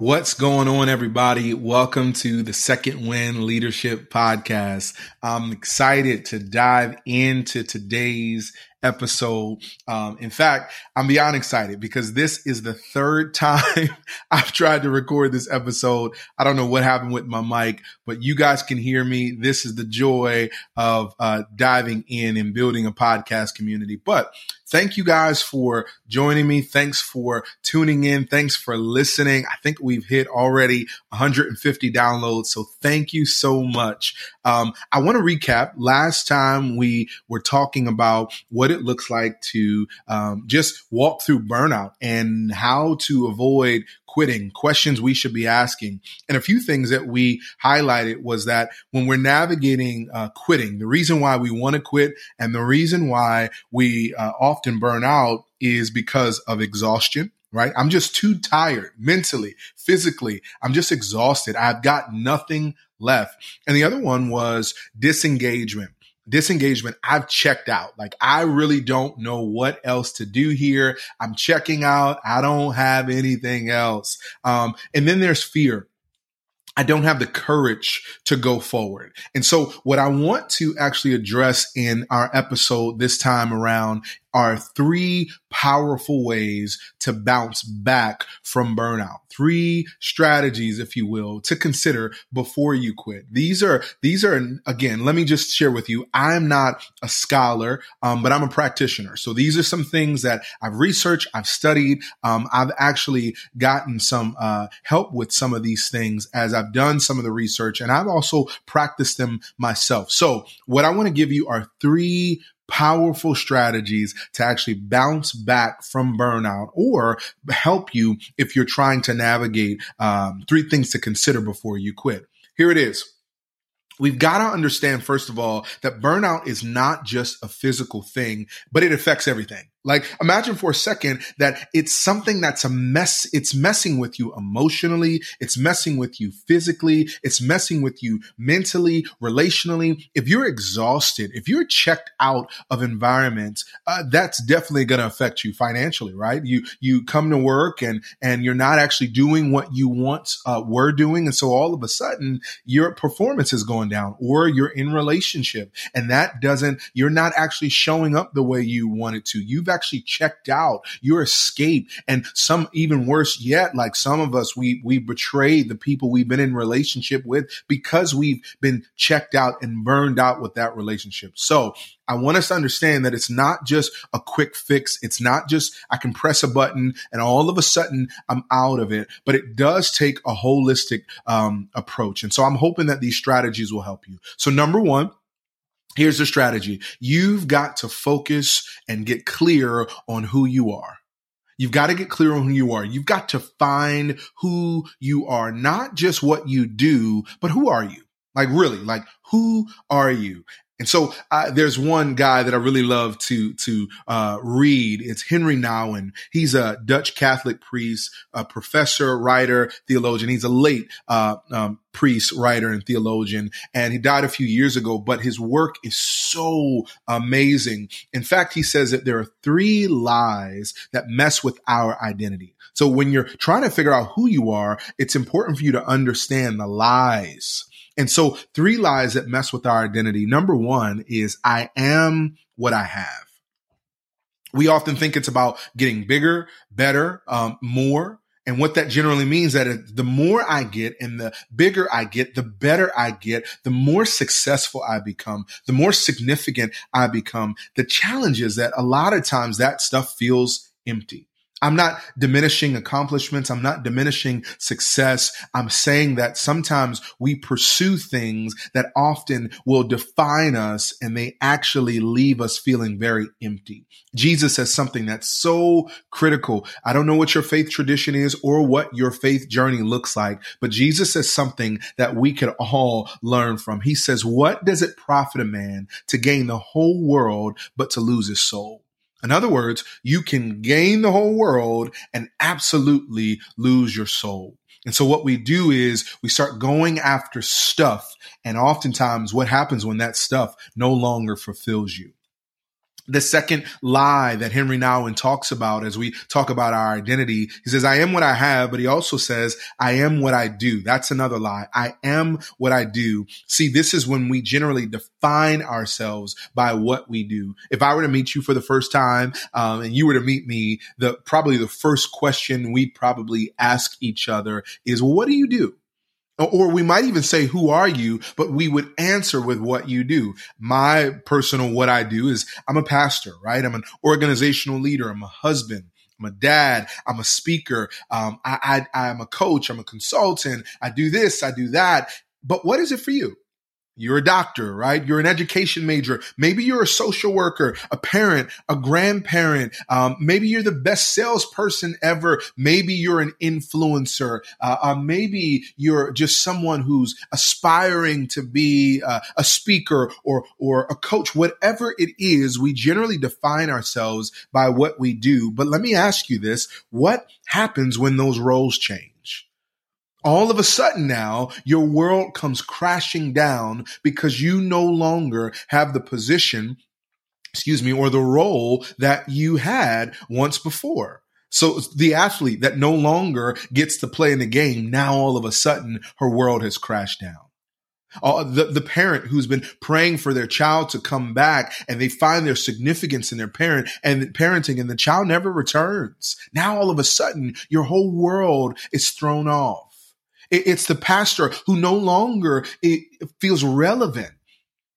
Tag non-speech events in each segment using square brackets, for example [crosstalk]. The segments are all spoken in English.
What's going on, everybody? Welcome to the Second Wind Leadership Podcast. I'm excited to dive into today's episode. Um, in fact, I'm beyond excited because this is the third [laughs] time I've tried to record this episode. I don't know what happened with my mic, but you guys can hear me. This is the joy of uh, diving in and building a podcast community. But thank you guys for joining me. Thanks for tuning in. Thanks for listening. I think we've hit already 150 downloads. So thank you so much. Um, I want to recap. Last time we were talking about what it looks like to um, just walk through burnout and how to avoid quitting, questions we should be asking. And a few things that we highlighted was that when we're navigating uh, quitting, the reason why we want to quit and the reason why we uh, often burn out is because of exhaustion right? I'm just too tired mentally, physically. I'm just exhausted. I've got nothing left. And the other one was disengagement disengagement, I've checked out. Like I really don't know what else to do here. I'm checking out. I don't have anything else. Um, and then there's fear. I don't have the courage to go forward. And so what I want to actually address in our episode this time around are three powerful ways to bounce back from burnout. Three strategies, if you will, to consider before you quit. These are, these are, again, let me just share with you. I'm not a scholar, um, but I'm a practitioner. So these are some things that I've researched, I've studied. Um, I've actually gotten some, uh, help with some of these things as I've done some of the research and I've also practiced them myself. So what I want to give you are three powerful strategies to actually bounce back from burnout or help you if you're trying to navigate um, three things to consider before you quit. Here it is. We've got to understand, first of all, that burnout is not just a physical thing, but it affects everything. Like imagine for a second that it's something that's a mess. It's messing with you emotionally. It's messing with you physically. It's messing with you mentally, relationally. If you're exhausted, if you're checked out of environments, uh, that's definitely going to affect you financially, right? You, you come to work and, and you're not actually doing what you once uh, were doing. And so all of a sudden your performance is going down or you're in relationship and that doesn't, you're not actually showing up the way you wanted to. You've actually checked out, you're escaped. And some even worse yet, like some of us, we, we betrayed the people we've been in relationship with because we've been checked out and burned out with that relationship. So I want us to understand that it's not just a quick fix. It's not just I can press a button and all of a sudden I'm out of it, but it does take a holistic um, approach. And so I'm hoping that these strategies will help you. So number one, Here's the strategy. You've got to focus and get clear on who you are. You've got to get clear on who you are. You've got to find who you are, not just what you do, but who are you? Like really, like who are you? And so uh, there's one guy that I really love to to uh, read. It's Henry Nouwen. He's a Dutch Catholic priest, a professor, writer, theologian. He's a late uh, um, priest, writer, and theologian, and he died a few years ago. But his work is so amazing. In fact, he says that there are three lies that mess with our identity. So when you're trying to figure out who you are, it's important for you to understand the lies and so three lies that mess with our identity. Number one is I am what I have. We often think it's about getting bigger, better, um, more. And what that generally means that the more I get and the bigger I get, the better I get, the more successful I become, the more significant I become. The challenge is that a lot of times that stuff feels empty. I'm not diminishing accomplishments. I'm not diminishing success. I'm saying that sometimes we pursue things that often will define us and they actually leave us feeling very empty. Jesus says something that's so critical. I don't know what your faith tradition is or what your faith journey looks like, but Jesus says something that we could all learn from. He says, what does it profit a man to gain the whole world, but to lose his soul? In other words, you can gain the whole world and absolutely lose your soul. And so what we do is we start going after stuff. And oftentimes what happens when that stuff no longer fulfills you? The second lie that Henry Nouwen talks about as we talk about our identity, he says, I am what I have, but he also says, I am what I do. That's another lie. I am what I do. See, this is when we generally define ourselves by what we do. If I were to meet you for the first time, um, and you were to meet me, the probably the first question we probably ask each other is, well, what do you do? Or we might even say, who are you? But we would answer with what you do. My personal, what I do is I'm a pastor, right? I'm an organizational leader. I'm a husband. I'm a dad. I'm a speaker. Um, I, I, I'm a coach. I'm a consultant. I do this. I do that. But what is it for you? You're a doctor, right? You're an education major. Maybe you're a social worker, a parent, a grandparent. Um, maybe you're the best salesperson ever. Maybe you're an influencer. Uh, uh, maybe you're just someone who's aspiring to be uh, a speaker or or a coach. Whatever it is, we generally define ourselves by what we do. But let me ask you this: What happens when those roles change? All of a sudden now your world comes crashing down because you no longer have the position, excuse me, or the role that you had once before. So the athlete that no longer gets to play in the game, now all of a sudden her world has crashed down. Uh, the, the parent who's been praying for their child to come back and they find their significance in their parent and parenting and the child never returns. Now all of a sudden your whole world is thrown off. It's the pastor who no longer feels relevant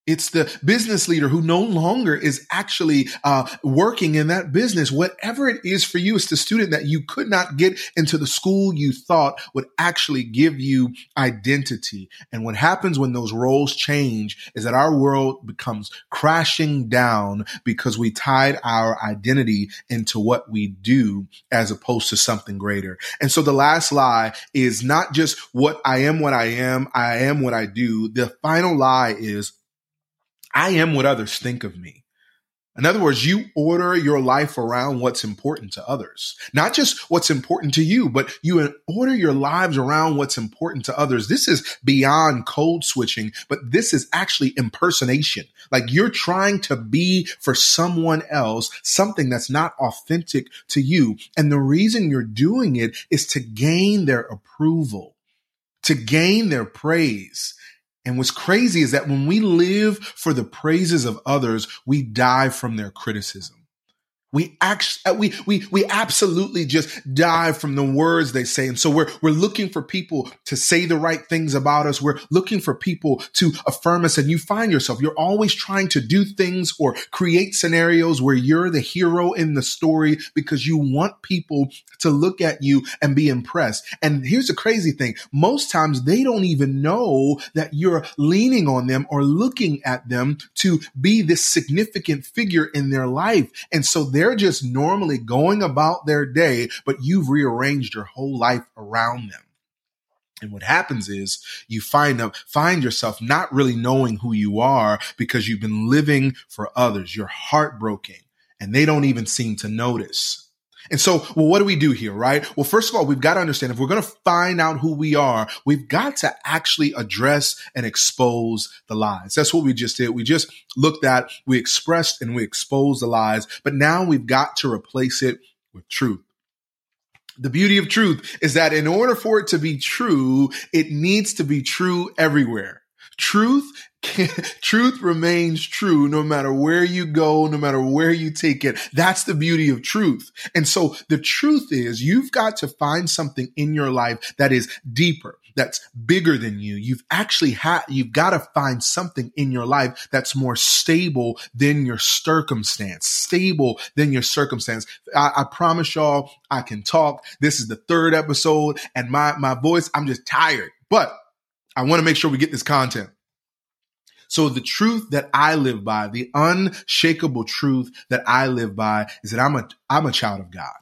it's the business leader who no longer is actually uh, working in that business. Whatever it is for you, it's the student that you could not get into the school you thought would actually give you identity. And what happens when those roles change is that our world becomes crashing down because we tied our identity into what we do as opposed to something greater. And so the last lie is not just what I am, what I am, I am what I do. The final lie is I am what others think of me. In other words, you order your life around what's important to others, not just what's important to you, but you order your lives around what's important to others. This is beyond code switching, but this is actually impersonation. Like you're trying to be for someone else something that's not authentic to you. And the reason you're doing it is to gain their approval, to gain their praise. And what's crazy is that when we live for the praises of others, we die from their criticism. We actually, uh, we, we, we absolutely just dive from the words they say. And so we're, we're looking for people to say the right things about us. We're looking for people to affirm us. And you find yourself, you're always trying to do things or create scenarios where you're the hero in the story because you want people to look at you and be impressed. And here's the crazy thing. Most times they don't even know that you're leaning on them or looking at them to be this significant figure in their life. And so they're they're just normally going about their day, but you've rearranged your whole life around them. And what happens is you find up, find yourself not really knowing who you are because you've been living for others. You're heartbroken and they don't even seem to notice. And so, well, what do we do here, right? Well, first of all, we've got to understand if we're going to find out who we are, we've got to actually address and expose the lies. That's what we just did. We just looked at, we expressed and we exposed the lies, but now we've got to replace it with truth. The beauty of truth is that in order for it to be true, it needs to be true everywhere. Truth [laughs] truth remains true no matter where you go, no matter where you take it. That's the beauty of truth. And so the truth is you've got to find something in your life that is deeper, that's bigger than you. You've actually had, you've got to find something in your life that's more stable than your circumstance, stable than your circumstance. I, I promise y'all I can talk. This is the third episode and my, my voice, I'm just tired, but I want to make sure we get this content. So the truth that I live by, the unshakable truth that I live by is that I'm a, I'm a child of God.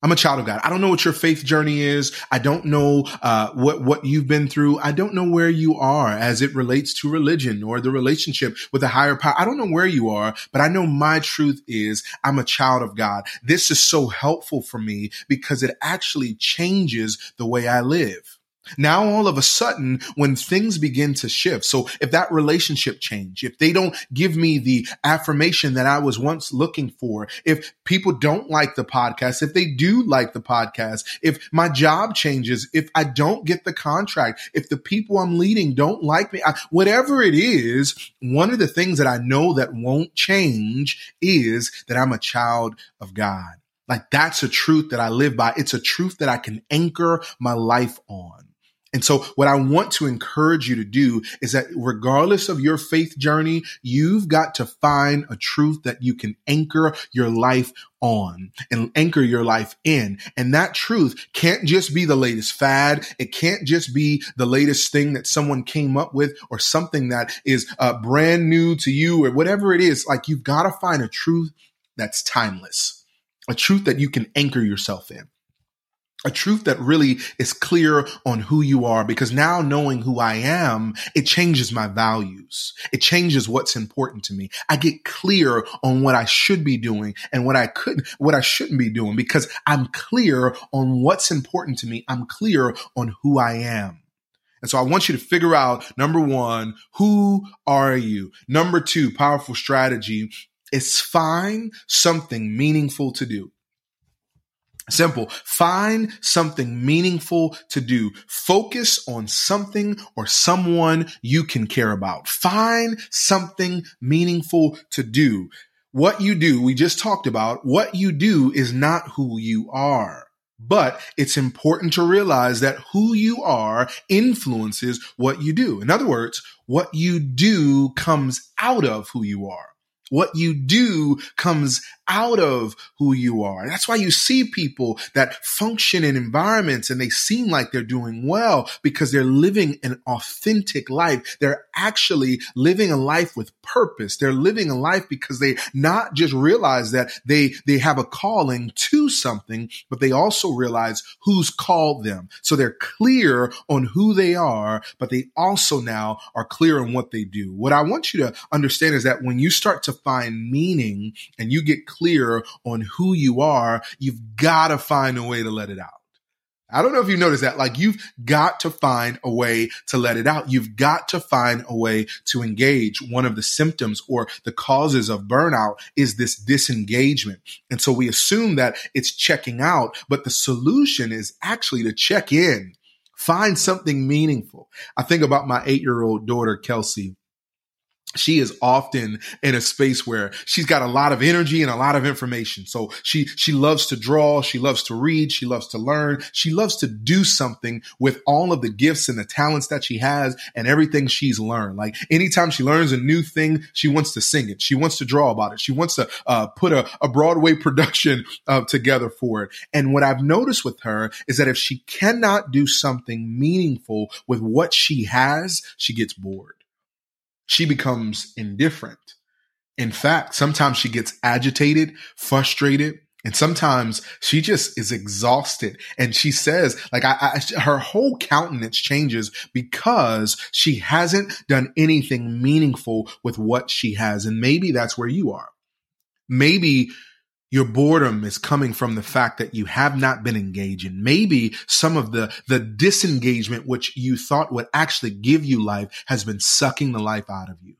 I'm a child of God. I don't know what your faith journey is. I don't know uh, what what you've been through. I don't know where you are as it relates to religion or the relationship with a higher power. I don't know where you are, but I know my truth is I'm a child of God. This is so helpful for me because it actually changes the way I live. Now, all of a sudden, when things begin to shift, so if that relationship change, if they don't give me the affirmation that I was once looking for, if people don't like the podcast, if they do like the podcast, if my job changes, if I don't get the contract, if the people I'm leading don't like me, I, whatever it is, one of the things that I know that won't change is that I'm a child of God. Like that's a truth that I live by. It's a truth that I can anchor my life on. And so what I want to encourage you to do is that regardless of your faith journey, you've got to find a truth that you can anchor your life on and anchor your life in. And that truth can't just be the latest fad. It can't just be the latest thing that someone came up with or something that is uh, brand new to you or whatever it is. Like you've got to find a truth that's timeless, a truth that you can anchor yourself in a truth that really is clear on who you are because now knowing who I am, it changes my values. It changes what's important to me. I get clear on what I should be doing and what I couldn't, what I shouldn't be doing because I'm clear on what's important to me. I'm clear on who I am. And so I want you to figure out number one, who are you? Number two, powerful strategy is find something meaningful to do. Simple. Find something meaningful to do. Focus on something or someone you can care about. Find something meaningful to do. What you do, we just talked about, what you do is not who you are. But it's important to realize that who you are influences what you do. In other words, what you do comes out of who you are. What you do comes out of who you are. And That's why you see people that function in environments and they seem like they're doing well because they're living an authentic life. They're actually living a life with purpose. They're living a life because they not just realize that they, they have a calling to something, but they also realize who's called them. So they're clear on who they are, but they also now are clear on what they do. What I want you to understand is that when you start to find meaning and you get clear on who you are, you've got to find a way to let it out. I don't know if you noticed that. Like you've got to find a way to let it out. You've got to find a way to engage. One of the symptoms or the causes of burnout is this disengagement. And so we assume that it's checking out, but the solution is actually to check in. Find something meaningful. I think about my eight year old daughter, Kelsey she is often in a space where she's got a lot of energy and a lot of information. So she, she loves to draw. She loves to read. She loves to learn. She loves to do something with all of the gifts and the talents that she has and everything she's learned. Like anytime she learns a new thing, she wants to sing it. She wants to draw about it. She wants to uh, put a, a, Broadway [laughs] production uh, together for it. And what I've noticed with her is that if she cannot do something meaningful with what she has, she gets bored she becomes indifferent. In fact, sometimes she gets agitated, frustrated, and sometimes she just is exhausted. And she says, like, I, I, her whole countenance changes because she hasn't done anything meaningful with what she has. And maybe that's where you are. Maybe your boredom is coming from the fact that you have not been engaging. Maybe some of the, the disengagement, which you thought would actually give you life has been sucking the life out of you.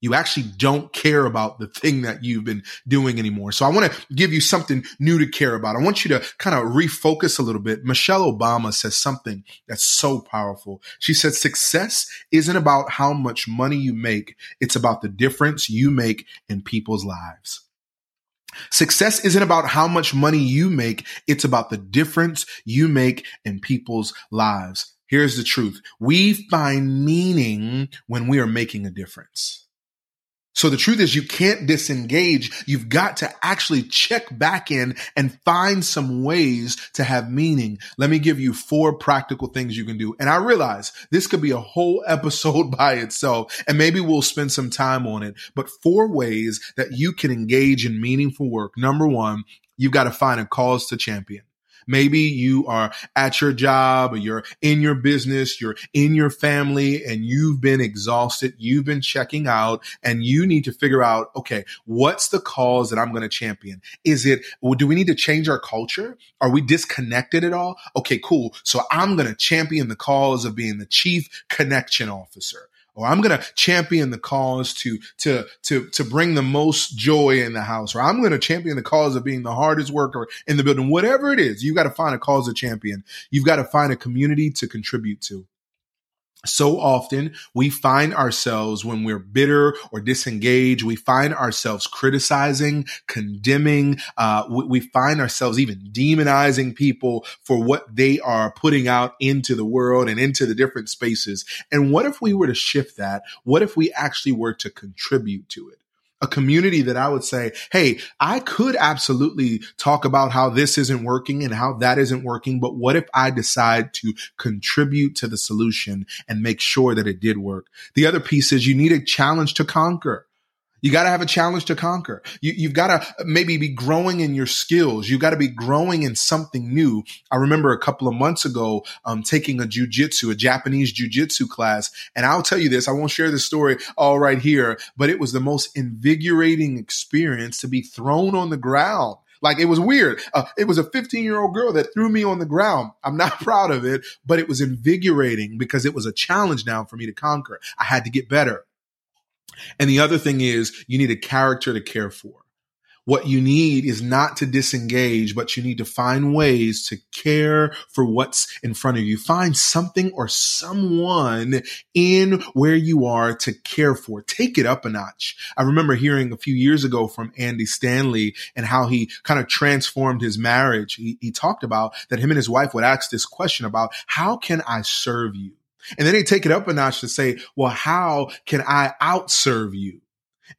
You actually don't care about the thing that you've been doing anymore. So I want to give you something new to care about. I want you to kind of refocus a little bit. Michelle Obama says something that's so powerful. She said, success isn't about how much money you make. It's about the difference you make in people's lives. Success isn't about how much money you make. It's about the difference you make in people's lives. Here's the truth. We find meaning when we are making a difference. So the truth is you can't disengage. You've got to actually check back in and find some ways to have meaning. Let me give you four practical things you can do. And I realize this could be a whole [laughs] episode by itself and maybe we'll spend some time on it, but four ways that you can engage in meaningful work. Number one, you've got to find a cause to champion. Maybe you are at your job or you're in your business, you're in your family and you've been exhausted. You've been checking out and you need to figure out, okay, what's the cause that I'm going to champion? Is it, do we need to change our culture? Are we disconnected at all? Okay, cool. So I'm going to champion the cause of being the chief connection officer or I'm going to champion the cause to, to, to, to bring the most joy in the house, or I'm going to champion the cause of being the hardest worker in the building, whatever it is, you got to find a cause to champion. You've got to find a community to contribute to so often we find ourselves when we're bitter or disengaged, we find ourselves criticizing, condemning, uh, we, we, find ourselves even demonizing people for what they are putting out into the world and into the different spaces. And what if we were to shift that? What if we actually were to contribute to it? A community that I would say, Hey, I could absolutely talk about how this isn't working and how that isn't working. But what if I decide to contribute to the solution and make sure that it did work? The other piece is you need a challenge to conquer. You got to have a challenge to conquer. You, have got to maybe be growing in your skills. You got to be growing in something new. I remember a couple of months ago, um, taking a jujitsu, a Japanese jujitsu class. And I'll tell you this, I won't share the story all right here, but it was the most invigorating experience to be thrown on the ground. Like it was weird. Uh, it was a 15 year old girl that threw me on the ground. I'm not [laughs] proud of it, but it was invigorating because it was a challenge now for me to conquer. I had to get better. And the other thing is you need a character to care for. What you need is not to disengage, but you need to find ways to care for what's in front of you. Find something or someone in where you are to care for. Take it up a notch. I remember hearing a few years ago from Andy Stanley and how he kind of transformed his marriage. He, he talked about that him and his wife would ask this question about how can I serve you? And then they take it up a notch to say, well, how can I outserve you?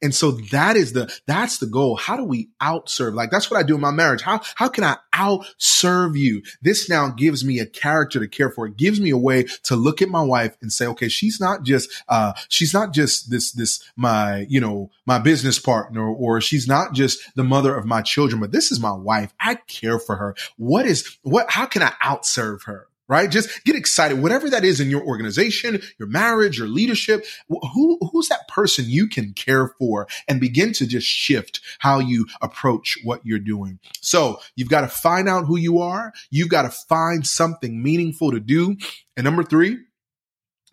And so that is the, that's the goal. How do we outserve? Like that's what I do in my marriage. How, how can I outserve you? This now gives me a character to care for. It gives me a way to look at my wife and say, okay, she's not just, uh, she's not just this, this, my, you know, my business partner, or she's not just the mother of my children, but this is my wife. I care for her. What is, what, how can I outserve her? Right? Just get excited. Whatever that is in your organization, your marriage, your leadership, who, who's that person you can care for and begin to just shift how you approach what you're doing. So you've got to find out who you are. You've got to find something meaningful to do. And number three,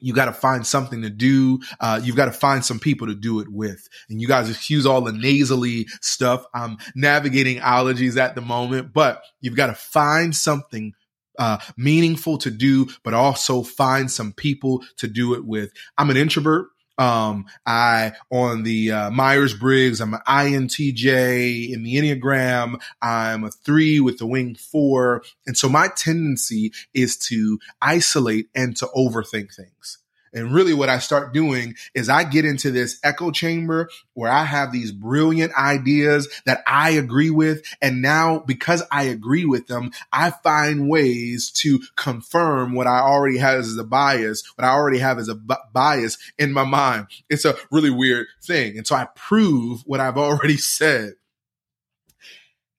you got to find something to do. Uh, you've got to find some people to do it with. And you guys excuse all the nasally stuff. I'm navigating allergies at the moment, but you've got to find something uh, meaningful to do, but also find some people to do it with. I'm an introvert. Um, I on the uh, Myers Briggs, I'm an INTJ in the Enneagram. I'm a three with the wing four, and so my tendency is to isolate and to overthink things. And really what I start doing is I get into this echo chamber where I have these brilliant ideas that I agree with. And now because I agree with them, I find ways to confirm what I already have as a bias, what I already have as a bias in my mind. It's a really weird thing. And so I prove what I've already said.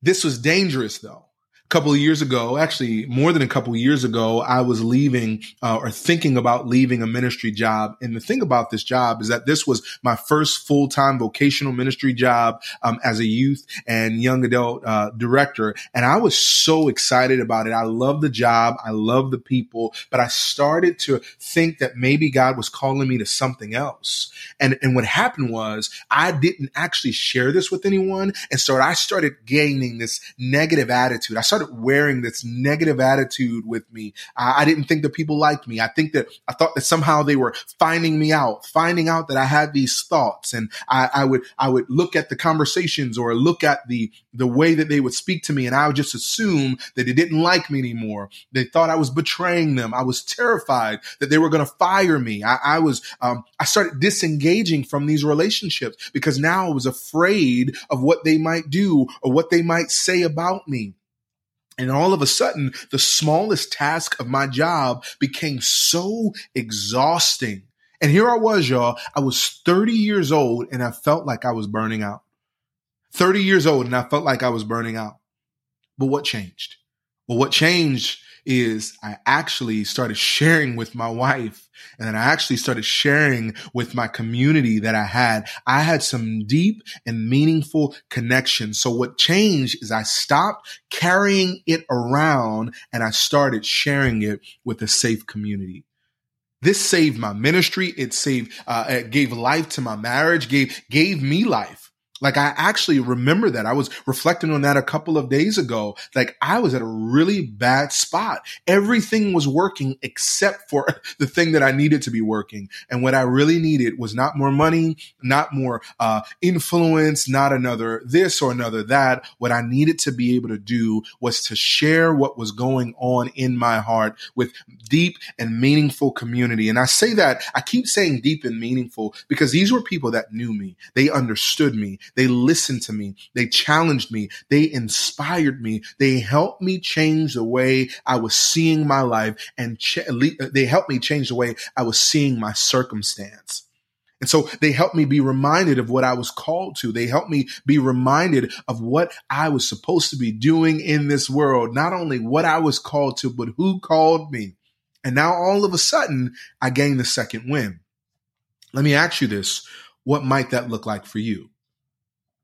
This was dangerous though couple of years ago, actually more than a couple of years ago, I was leaving uh, or thinking about leaving a ministry job. And the thing about this job is that this was my first full time vocational ministry job um, as a youth and young adult uh, director. And I was so excited about it. I love the job. I love the people, but I started to think that maybe God was calling me to something else. And, and what happened was I didn't actually share this with anyone. And so I started gaining this negative attitude. I started started wearing this negative attitude with me. I, I didn't think that people liked me. I think that I thought that somehow they were finding me out, finding out that I had these thoughts. And I, I would, I would look at the conversations or look at the, the way that they would speak to me. And I would just assume that they didn't like me anymore. They thought I was betraying them. I was terrified that they were going to fire me. I, I was, um, I started disengaging from these relationships because now I was afraid of what they might do or what they might say about me. And all of a sudden, the smallest task of my job became so exhausting. And here I was, y'all. I was 30 years old and I felt like I was burning out. 30 years old and I felt like I was burning out. But what changed? What changed is I actually started sharing with my wife and then I actually started sharing with my community that I had. I had some deep and meaningful connections. So what changed is I stopped carrying it around and I started sharing it with a safe community. This saved my ministry. It saved, uh, it gave life to my marriage, gave, gave me life. Like I actually remember that. I was reflecting on that a couple of days ago. Like I was at a really bad spot. Everything was working except for [laughs] the thing that I needed to be working. And what I really needed was not more money, not more uh, influence, not another this or another that. What I needed to be able to do was to share what was going on in my heart with deep and meaningful community. And I say that I keep saying deep and meaningful because these were people that knew me. They understood me. They listened to me. They challenged me. They inspired me. They helped me change the way I was seeing my life and ch- they helped me change the way I was seeing my circumstance. And so they helped me be reminded of what I was called to. They helped me be reminded of what I was supposed to be doing in this world. Not only what I was called to, but who called me. And now all of a sudden I gained the second wind. Let me ask you this. What might that look like for you?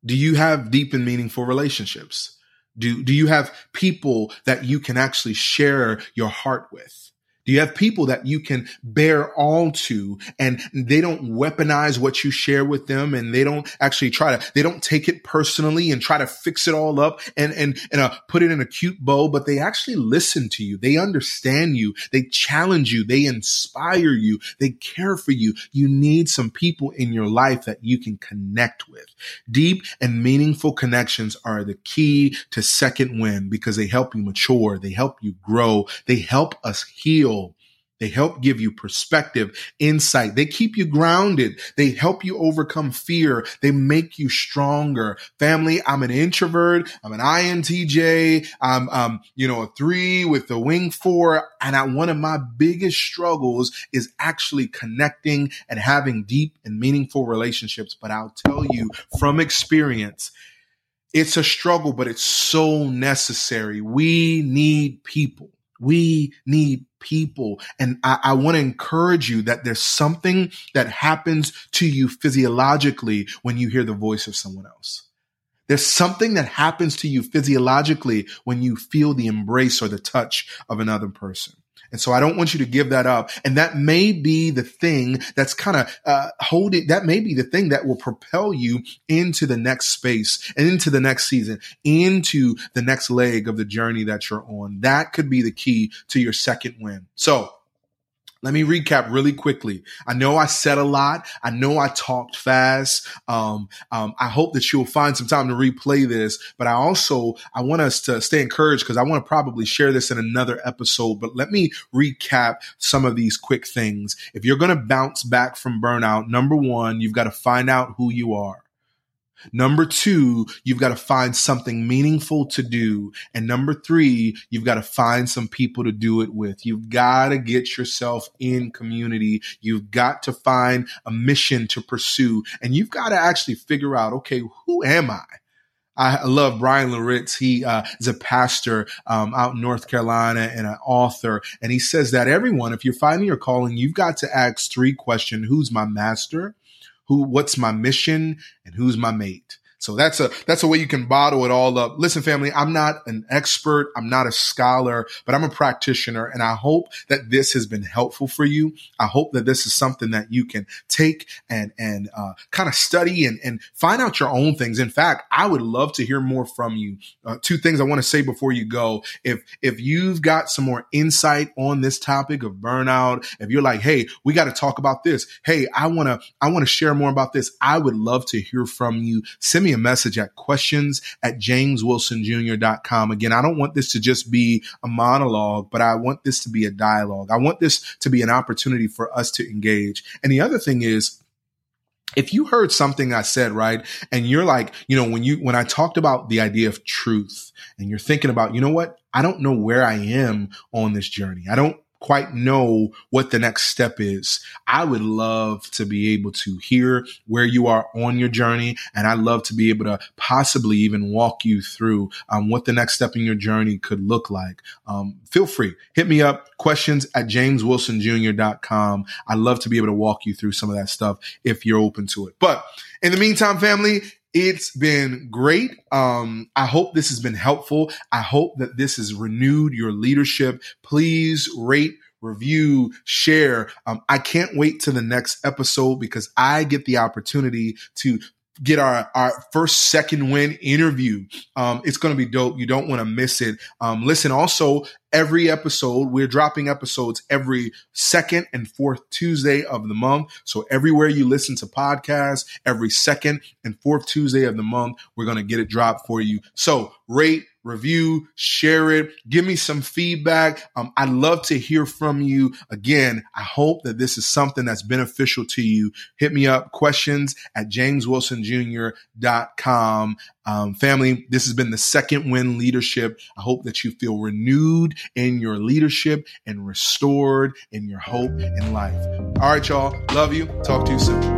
Do you have deep and meaningful relationships? Do, do you have people that you can actually share your heart with? Do you have people that you can bear all to and they don't weaponize what you share with them and they don't actually try to, they don't take it personally and try to fix it all up and, and, and uh, put it in a cute bow, but they actually listen to you. They understand you. They challenge you. They inspire you. They care for you. You need some people in your life that you can connect with. Deep and meaningful connections are the key to second wind because they help you mature. They help you grow. They help us heal they help give you perspective, insight. They keep you grounded. They help you overcome fear. They make you stronger. Family, I'm an introvert. I'm an INTJ. I'm, um, you know, a three with the wing four. And I, one of my biggest struggles is actually connecting and having deep and meaningful relationships. But I'll tell you from experience, it's a struggle, but it's so necessary. We need people. We need people. And I, I want to encourage you that there's something that happens to you physiologically when you hear the voice of someone else. There's something that happens to you physiologically when you feel the embrace or the touch of another person. And so I don't want you to give that up. And that may be the thing that's kind of uh, holding, that may be the thing that will propel you into the next space and into the next season, into the next leg of the journey that you're on. That could be the key to your second wind. So let me recap really quickly. I know I said a lot. I know I talked fast. Um, um, I hope that you'll find some time to replay this, but I also, I want us to stay encouraged because I want to probably share this in another episode, but let me recap some of these quick things. If you're going to bounce back from burnout, number one, you've got to find out who you are. Number two, you've got to find something meaningful to do. And number three, you've got to find some people to do it with. You've got to get yourself in community. You've got to find a mission to pursue and you've got to actually figure out, okay, who am I? I love Bryan Loritts. He uh, is a pastor um, out in North Carolina and an author. And he says that everyone, if you're finding your calling, you've got to ask three questions. Who's my master? Who, what's my mission and who's my mate. So that's a, that's a way you can bottle it all up. Listen, family, I'm not an expert. I'm not a scholar, but I'm a practitioner. And I hope that this has been helpful for you. I hope that this is something that you can take and, and, uh, kind of study and, and find out your own things. In fact, I would love to hear more from you. Uh, two things I want to say before you go. If, if you've got some more insight on this topic of burnout, if you're like, Hey, we got to talk about this. Hey, I want to, I want to share more about this. I would love to hear from you. Send me me a message at questions at jameswilsonjr.com. Again, I don't want this to just be a monologue, but I want this to be a dialogue. I want this to be an opportunity for us to engage. And the other thing is, if you heard something I said, right, and you're like, you know, when you, when I talked about the idea of truth and you're thinking about, you know what? I don't know where I am on this journey. I don't quite know what the next step is. I would love to be able to hear where you are on your journey. And I'd love to be able to possibly even walk you through um, what the next step in your journey could look like. Um, feel free, hit me up, questions at jameswilsonjr.com. I'd love to be able to walk you through some of that stuff if you're open to it. But in the meantime, family, it's been great. Um, I hope this has been helpful. I hope that this has renewed your leadership. Please rate, review, share. Um, I can't wait to the next episode because I get the opportunity to get our, our first second wind interview. Um, it's going to be dope. You don't want to miss it. Um, listen, also every episode, we're dropping episodes every second and fourth Tuesday of the month. So everywhere you listen to podcasts, every second and fourth Tuesday of the month, we're going to get it dropped for you. So rate, review, share it, give me some feedback. Um, I'd love to hear from you. Again, I hope that this is something that's beneficial to you. Hit me up, questions at jameswilsonjr.com. Um, family, this has been the second wind leadership. I hope that you feel renewed in your leadership and restored in your hope in life. All right, y'all. Love you. Talk to you soon.